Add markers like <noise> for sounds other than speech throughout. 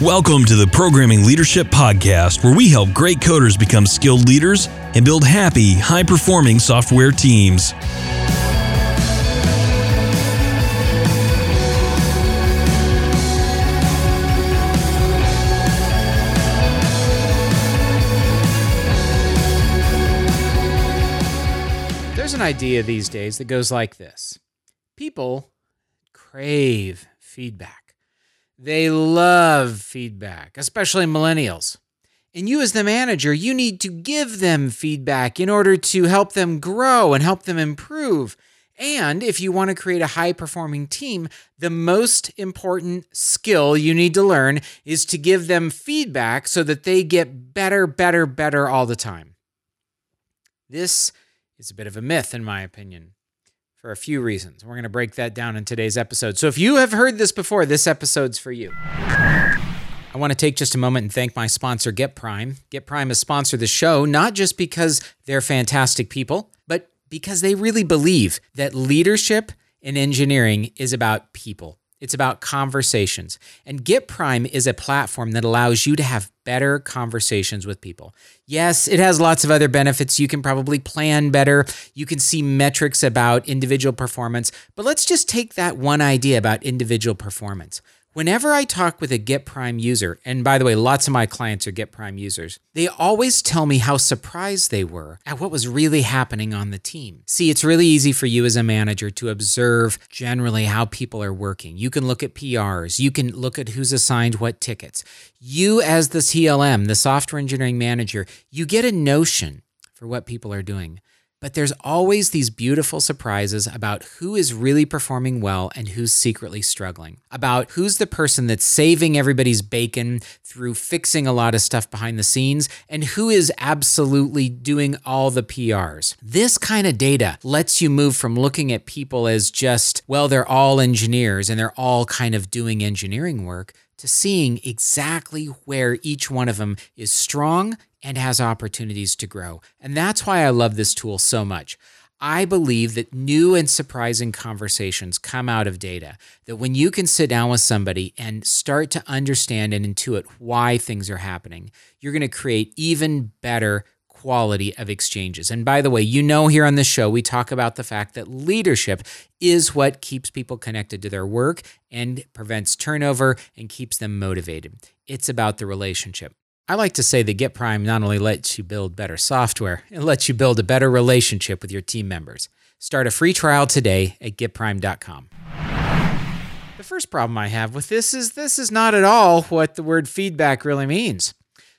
Welcome to the Programming Leadership Podcast, where we help great coders become skilled leaders and build happy, high performing software teams. There's an idea these days that goes like this People crave feedback. They love feedback, especially millennials. And you, as the manager, you need to give them feedback in order to help them grow and help them improve. And if you want to create a high performing team, the most important skill you need to learn is to give them feedback so that they get better, better, better all the time. This is a bit of a myth, in my opinion, for a few reasons. We're going to break that down in today's episode. So if you have heard this before, this episode's for you. I want to take just a moment and thank my sponsor, Git Prime. Git Prime has sponsored the show, not just because they're fantastic people, but because they really believe that leadership in engineering is about people. It's about conversations. And Git Prime is a platform that allows you to have better conversations with people. Yes, it has lots of other benefits. You can probably plan better. You can see metrics about individual performance. But let's just take that one idea about individual performance. Whenever I talk with a Git Prime user, and by the way, lots of my clients are Git Prime users, they always tell me how surprised they were at what was really happening on the team. See, it's really easy for you as a manager to observe generally how people are working. You can look at PRs, you can look at who's assigned what tickets. You, as the CLM, the software engineering manager, you get a notion for what people are doing. But there's always these beautiful surprises about who is really performing well and who's secretly struggling, about who's the person that's saving everybody's bacon through fixing a lot of stuff behind the scenes, and who is absolutely doing all the PRs. This kind of data lets you move from looking at people as just, well, they're all engineers and they're all kind of doing engineering work to seeing exactly where each one of them is strong and has opportunities to grow. And that's why I love this tool so much. I believe that new and surprising conversations come out of data. That when you can sit down with somebody and start to understand and intuit why things are happening, you're going to create even better quality of exchanges. And by the way, you know, here on the show, we talk about the fact that leadership is what keeps people connected to their work and prevents turnover and keeps them motivated. It's about the relationship. I like to say that Git Prime not only lets you build better software, it lets you build a better relationship with your team members. Start a free trial today at gitprime.com. The first problem I have with this is this is not at all what the word feedback really means.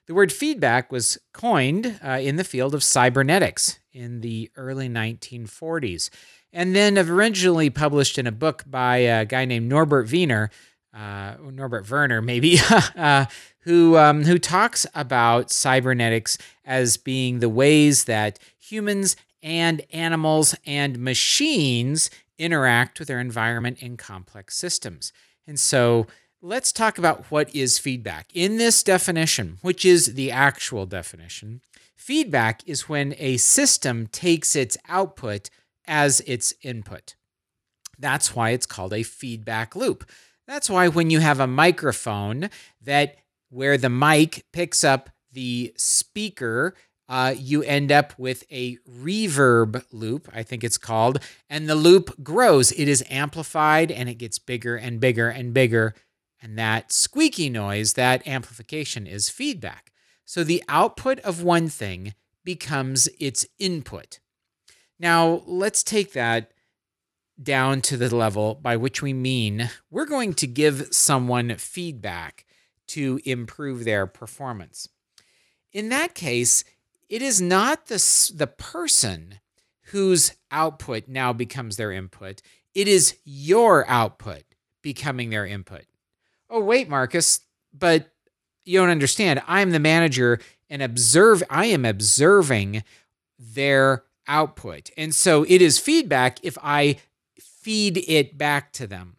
The word feedback was coined uh, in the field of cybernetics in the early 1940s, and then originally published in a book by a guy named Norbert Wiener, uh, Norbert Werner, maybe, <laughs> uh, who um, who talks about cybernetics as being the ways that humans and animals and machines interact with their environment in complex systems. And so let's talk about what is feedback. In this definition, which is the actual definition, feedback is when a system takes its output as its input. That's why it's called a feedback loop. That's why when you have a microphone that where the mic picks up the speaker, uh, you end up with a reverb loop, I think it's called, and the loop grows. It is amplified and it gets bigger and bigger and bigger and that squeaky noise, that amplification is feedback. So the output of one thing becomes its input. Now, let's take that down to the level by which we mean we're going to give someone feedback to improve their performance. In that case, it is not the, the person whose output now becomes their input, it is your output becoming their input oh, wait, Marcus, but you don't understand. I'm the manager and observe, I am observing their output. And so it is feedback if I feed it back to them.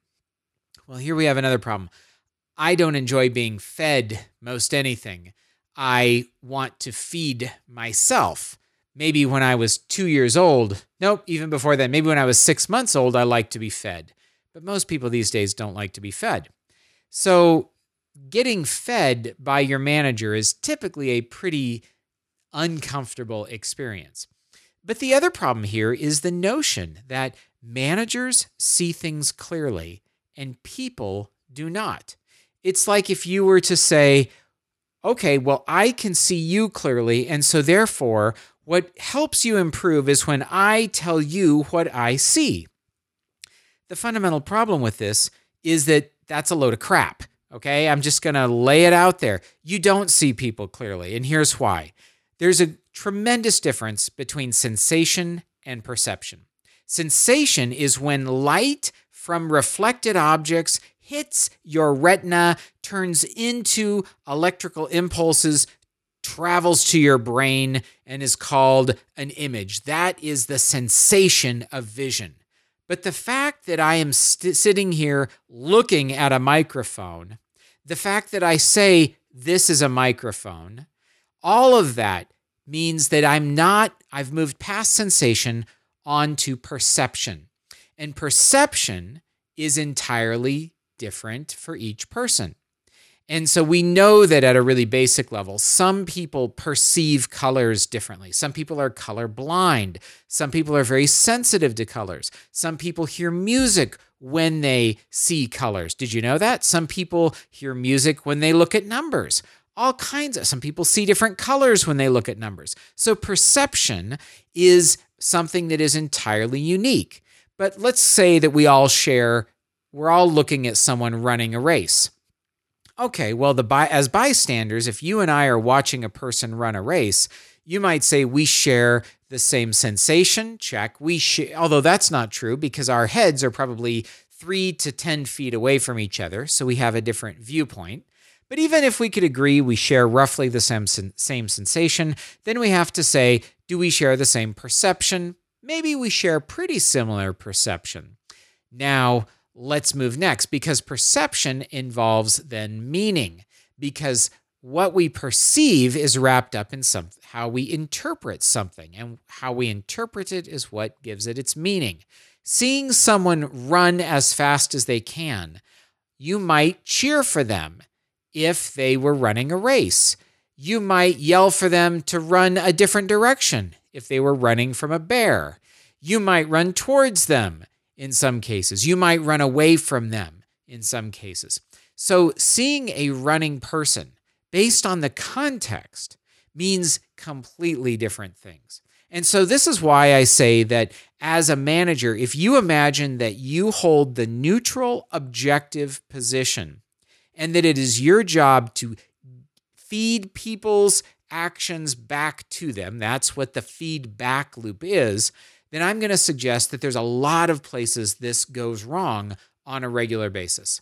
Well, here we have another problem. I don't enjoy being fed most anything. I want to feed myself. Maybe when I was two years old, nope, even before that, maybe when I was six months old, I liked to be fed. But most people these days don't like to be fed. So getting fed by your manager is typically a pretty uncomfortable experience. But the other problem here is the notion that managers see things clearly and people do not. It's like if you were to say, okay, well, I can see you clearly. And so therefore, what helps you improve is when I tell you what I see. The fundamental problem with this is that that's a load of crap. Okay. I'm just going to lay it out there. You don't see people clearly. And here's why there's a tremendous difference between sensation and perception. Sensation is when light from reflected objects hits your retina, turns into electrical impulses, travels to your brain, and is called an image. That is the sensation of vision. But the fact that I am st- sitting here looking at a microphone, the fact that I say this is a microphone, all of that means that I'm not, I've moved past sensation onto perception. And perception is entirely different for each person. And so we know that at a really basic level, some people perceive colors differently. Some people are color blind. Some people are very sensitive to colors. Some people hear music when they see colors. Did you know that? Some people hear music when they look at numbers. All kinds of, some people see different colors when they look at numbers. So perception is something that is entirely unique. But let's say that we all share, we're all looking at someone running a race okay, well, the by, as bystanders, if you and I are watching a person run a race, you might say we share the same sensation. Check. We share, although that's not true because our heads are probably three to 10 feet away from each other. So we have a different viewpoint. But even if we could agree we share roughly the same, same sensation, then we have to say, do we share the same perception? Maybe we share pretty similar perception. Now, let's move next because perception involves then meaning because what we perceive is wrapped up in some how we interpret something and how we interpret it is what gives it its meaning. Seeing someone run as fast as they can you might cheer for them if they were running a race. You might yell for them to run a different direction if they were running from a bear you might run towards them in some cases. You might run away from them in some cases. So, seeing a running person based on the context means completely different things. And so, this is why I say that as a manager, if you imagine that you hold the neutral, objective position and that it is your job to feed people's actions back to them, that's what the feedback loop is, then I'm going to suggest that there's a lot of places this goes wrong on a regular basis.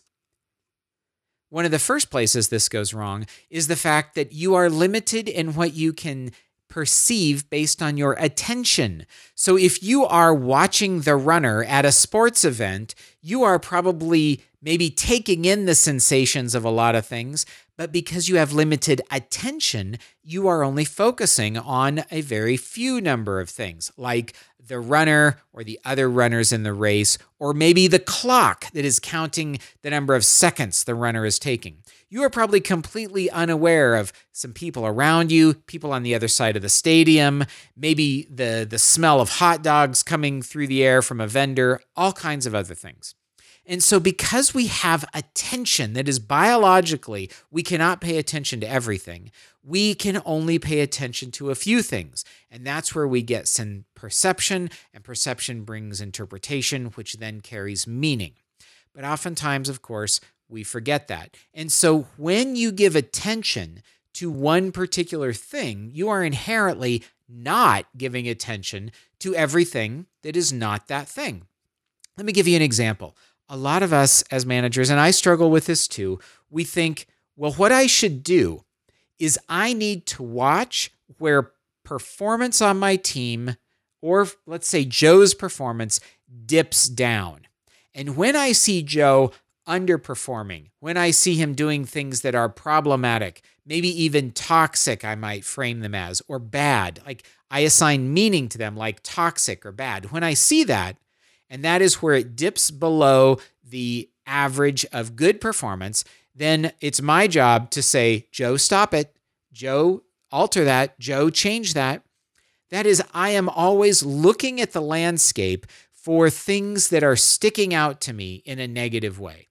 One of the first places this goes wrong is the fact that you are limited in what you can perceive based on your attention. So if you are watching the runner at a sports event, you are probably maybe taking in the sensations of a lot of things, but because you have limited attention, you are only focusing on a very few number of things, like the runner or the other runners in the race, or maybe the clock that is counting the number of seconds the runner is taking. You are probably completely unaware of some people around you, people on the other side of the stadium, maybe the, the smell of hot dogs coming through the air from a vendor, all kinds of other things. And so, because we have attention that is biologically, we cannot pay attention to everything. We can only pay attention to a few things. And that's where we get some perception, and perception brings interpretation, which then carries meaning. But oftentimes, of course, we forget that. And so, when you give attention to one particular thing, you are inherently not giving attention to everything that is not that thing. Let me give you an example a lot of us as managers, and I struggle with this too, we think, well, what I should do is I need to watch where performance on my team, or let's say Joe's performance, dips down. And when I see Joe underperforming, when I see him doing things that are problematic, maybe even toxic, I might frame them as, or bad, like I assign meaning to them, like toxic or bad. When I see that, and that is where it dips below the average of good performance, then it's my job to say, Joe, stop it. Joe, alter that. Joe, change that. That is, I am always looking at the landscape for things that are sticking out to me in a negative way.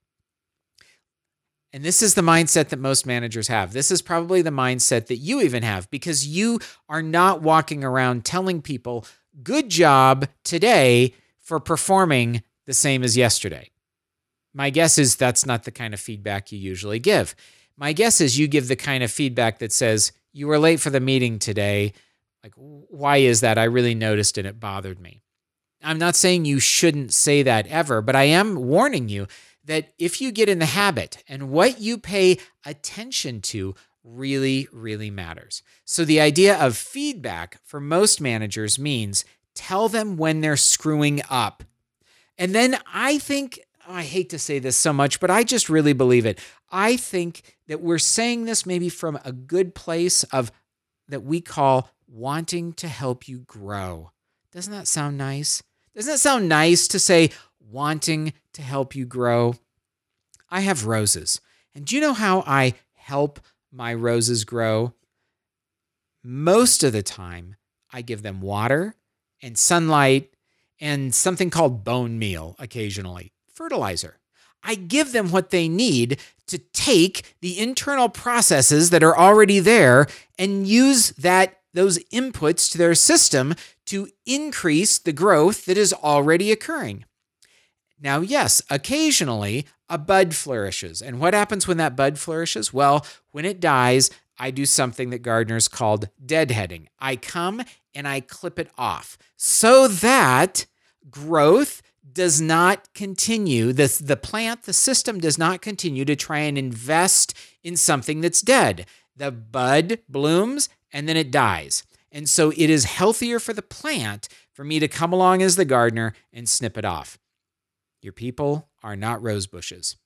And this is the mindset that most managers have. This is probably the mindset that you even have because you are not walking around telling people, good job today for performing the same as yesterday. My guess is that's not the kind of feedback you usually give. My guess is you give the kind of feedback that says, you were late for the meeting today. Like, why is that? I really noticed and it bothered me. I'm not saying you shouldn't say that ever, but I am warning you that if you get in the habit and what you pay attention to really, really matters. So the idea of feedback for most managers means tell them when they're screwing up. And then I think, oh, I hate to say this so much, but I just really believe it. I think that we're saying this maybe from a good place of that we call wanting to help you grow. Doesn't that sound nice? Doesn't that sound nice to say wanting to help you grow? I have roses. And do you know how I help my roses grow? Most of the time, I give them water and sunlight and something called bone meal occasionally, fertilizer. I give them what they need to take the internal processes that are already there and use that those inputs to their system to increase the growth that is already occurring. Now, yes, occasionally a bud flourishes. And what happens when that bud flourishes? Well, when it dies, I do something that gardeners called deadheading. I come and I clip it off so that growth does not continue. The, the plant, the system does not continue to try and invest in something that's dead. The bud blooms and then it dies. And so it is healthier for the plant for me to come along as the gardener and snip it off. Your people are not rose bushes.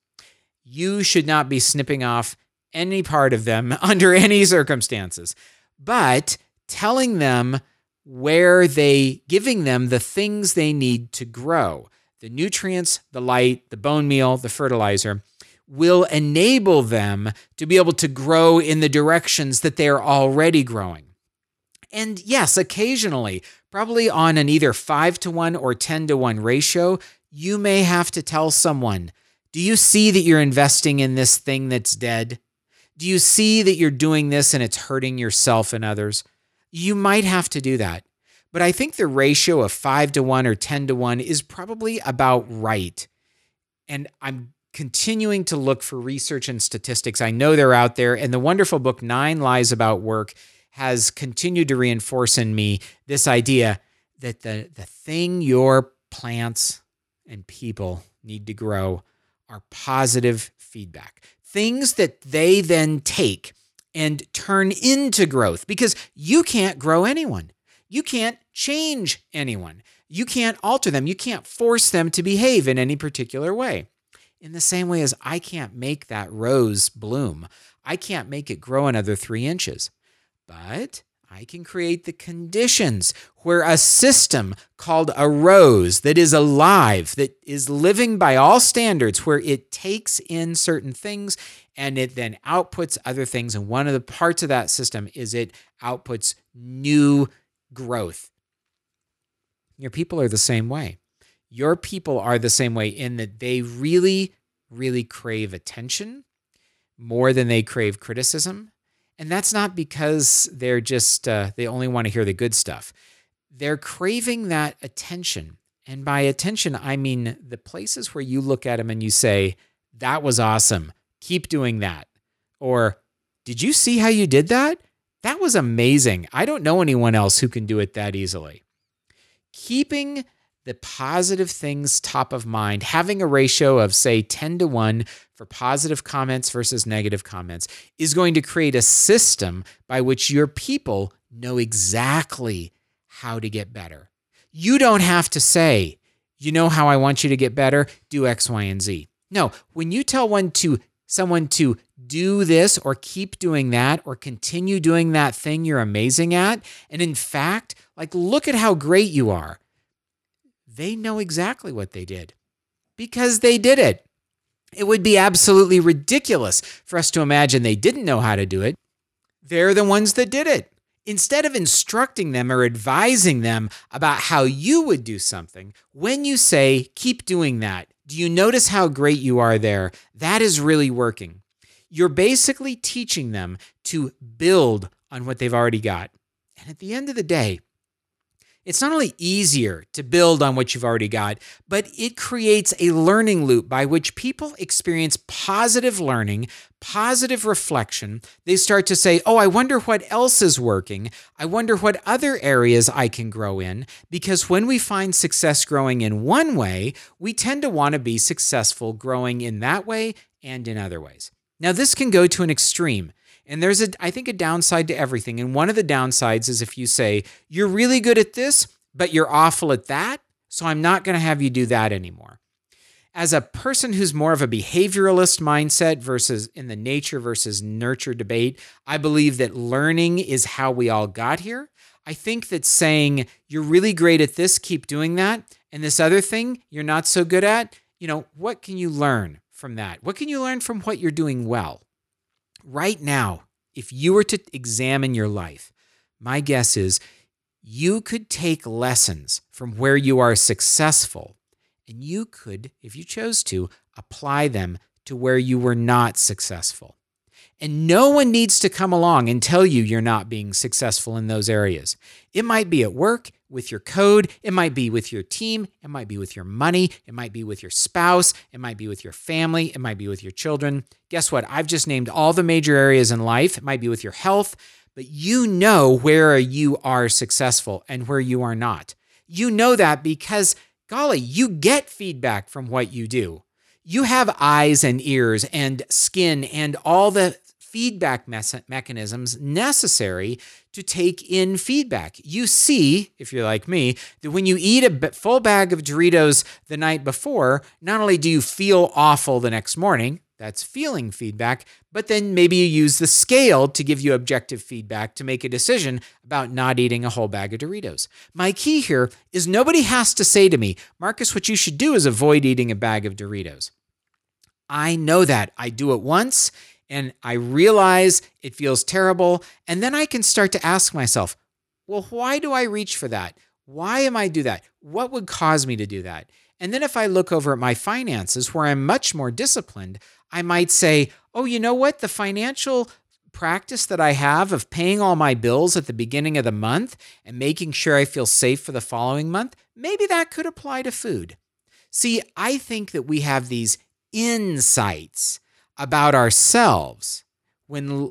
You should not be snipping off any part of them <laughs> under any circumstances, but telling them where they, giving them the things they need to grow the nutrients, the light, the bone meal, the fertilizer will enable them to be able to grow in the directions that they are already growing. And yes, occasionally, probably on an either 5 to 1 or 10 to 1 ratio, you may have to tell someone, Do you see that you're investing in this thing that's dead? Do you see that you're doing this and it's hurting yourself and others? You might have to do that. But I think the ratio of 5 to 1 or 10 to 1 is probably about right. And I'm continuing to look for research and statistics. I know they're out there. And the wonderful book, Nine Lies About Work, has continued to reinforce in me this idea that the, the thing your plants and people need to grow are positive feedback. Things that they then take and turn into growth because you can't grow anyone. You can't change anyone. You can't alter them. You can't force them to behave in any particular way. In the same way as I can't make that rose bloom, I can't make it grow another three inches. But I can create the conditions where a system called a rose that is alive, that is living by all standards, where it takes in certain things and it then outputs other things. And one of the parts of that system is it outputs new growth. Your people are the same way. Your people are the same way in that they really, really crave attention more than they crave criticism and that's not because they're just, uh, they only want to hear the good stuff. They're craving that attention. And by attention, I mean the places where you look at them and you say, that was awesome. Keep doing that. Or, did you see how you did that? That was amazing. I don't know anyone else who can do it that easily. Keeping the positive things top of mind, having a ratio of, say, 10 to 1 for positive comments versus negative comments, is going to create a system by which your people know exactly how to get better. You don't have to say, you know how I want you to get better? Do X, Y, and Z. No, when you tell one to someone to do this or keep doing that or continue doing that thing you're amazing at, and in fact, like look at how great you are they know exactly what they did because they did it. It would be absolutely ridiculous for us to imagine they didn't know how to do it. They're the ones that did it. Instead of instructing them or advising them about how you would do something, when you say, keep doing that, do you notice how great you are there? That is really working. You're basically teaching them to build on what they've already got. And at the end of the day, it's not only easier to build on what you've already got, but it creates a learning loop by which people experience positive learning, positive reflection. They start to say, Oh, I wonder what else is working. I wonder what other areas I can grow in. Because when we find success growing in one way, we tend to want to be successful growing in that way and in other ways. Now, this can go to an extreme. And there's a I think a downside to everything. And one of the downsides is if you say, "You're really good at this, but you're awful at that, so I'm not going to have you do that anymore." As a person who's more of a behavioralist mindset versus in the nature versus nurture debate, I believe that learning is how we all got here. I think that saying, "You're really great at this, keep doing that," and this other thing you're not so good at, you know, what can you learn from that? What can you learn from what you're doing well? Right now, if you were to examine your life, my guess is you could take lessons from where you are successful and you could, if you chose to, apply them to where you were not successful. And no one needs to come along and tell you you're not being successful in those areas. It might be at work, with your code, it might be with your team, it might be with your money, it might be with your spouse, it might be with your family, it might be with your children. Guess what? I've just named all the major areas in life. It might be with your health, but you know where you are successful and where you are not. You know that because, golly, you get feedback from what you do. You have eyes and ears and skin and all the feedback mechanisms necessary to take in feedback. You see, if you're like me, that when you eat a full bag of Doritos the night before, not only do you feel awful the next morning, that's feeling feedback, but then maybe you use the scale to give you objective feedback to make a decision about not eating a whole bag of Doritos. My key here is nobody has to say to me, Marcus, what you should do is avoid eating a bag of Doritos. I know that. I do it once and I realize it feels terrible. And then I can start to ask myself, well, why do I reach for that? Why am I do that? What would cause me to do that? And then if I look over at my finances where I'm much more disciplined, I might say, oh, you know what? The financial practice that I have of paying all my bills at the beginning of the month and making sure I feel safe for the following month, maybe that could apply to food. See, I think that we have these insights about ourselves when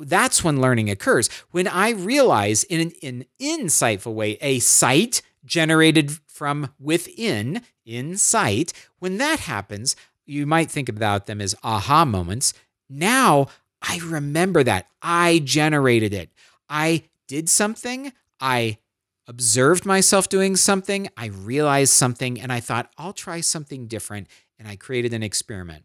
that's when learning occurs. When i realize in an, in insightful way a sight generated from within insight when that happens you might think about them as aha moments. Now i remember that. I generated it. I did something. I observed myself doing something. I realized something and i thought i'll try something different and i created an experiment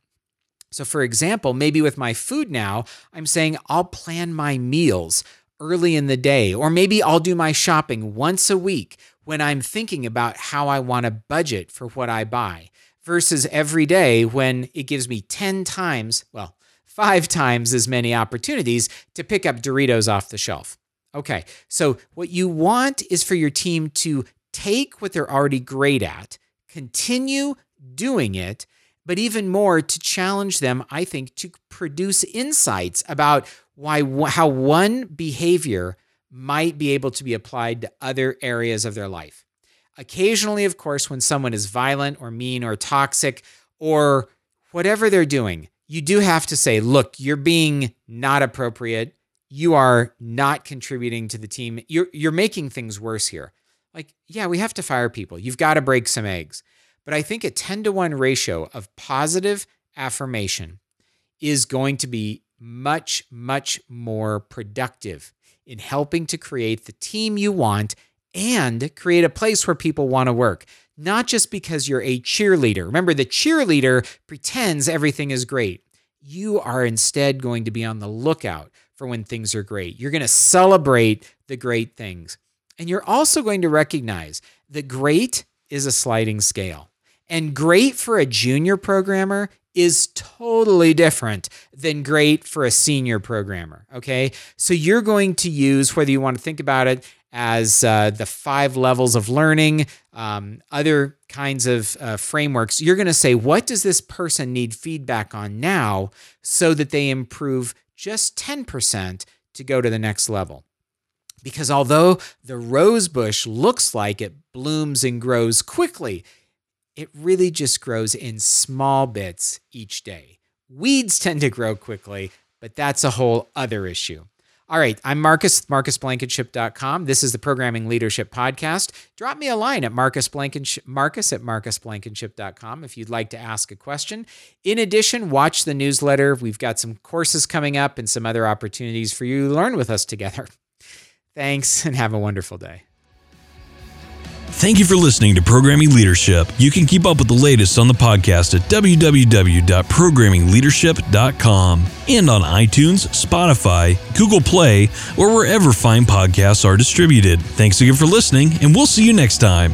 so, for example, maybe with my food now, I'm saying I'll plan my meals early in the day, or maybe I'll do my shopping once a week when I'm thinking about how I want to budget for what I buy versus every day when it gives me 10 times, well, five times as many opportunities to pick up Doritos off the shelf. Okay, so what you want is for your team to take what they're already great at, continue doing it, but even more to challenge them, I think, to produce insights about why how one behavior might be able to be applied to other areas of their life. Occasionally, of course, when someone is violent or mean or toxic or whatever they're doing, you do have to say, look, you're being not appropriate. You are not contributing to the team. You're, you're making things worse here. Like, yeah, we have to fire people. You've got to break some eggs. But I think a 10 to 1 ratio of positive affirmation is going to be much, much more productive in helping to create the team you want and create a place where people want to work. Not just because you're a cheerleader. Remember, the cheerleader pretends everything is great. You are instead going to be on the lookout for when things are great. You're going to celebrate the great things. And you're also going to recognize that great is a sliding scale. And great for a junior programmer is totally different than great for a senior programmer. Okay. So you're going to use, whether you want to think about it as uh, the five levels of learning, um, other kinds of uh, frameworks, you're going to say, what does this person need feedback on now so that they improve just 10% to go to the next level? Because although the rose bush looks like it blooms and grows quickly, it really just grows in small bits each day. Weeds tend to grow quickly, but that's a whole other issue. All right, I'm Marcus, marcusblankenship.com. This is the Programming Leadership Podcast. Drop me a line at Marcus, Blankenship, Marcus at marcusblankenship.com if you'd like to ask a question. In addition, watch the newsletter. We've got some courses coming up and some other opportunities for you to learn with us together. <laughs> Thanks and have a wonderful day. Thank you for listening to Programming Leadership. You can keep up with the latest on the podcast at www.programmingleadership.com and on iTunes, Spotify, Google Play, or wherever fine podcasts are distributed. Thanks again for listening, and we'll see you next time.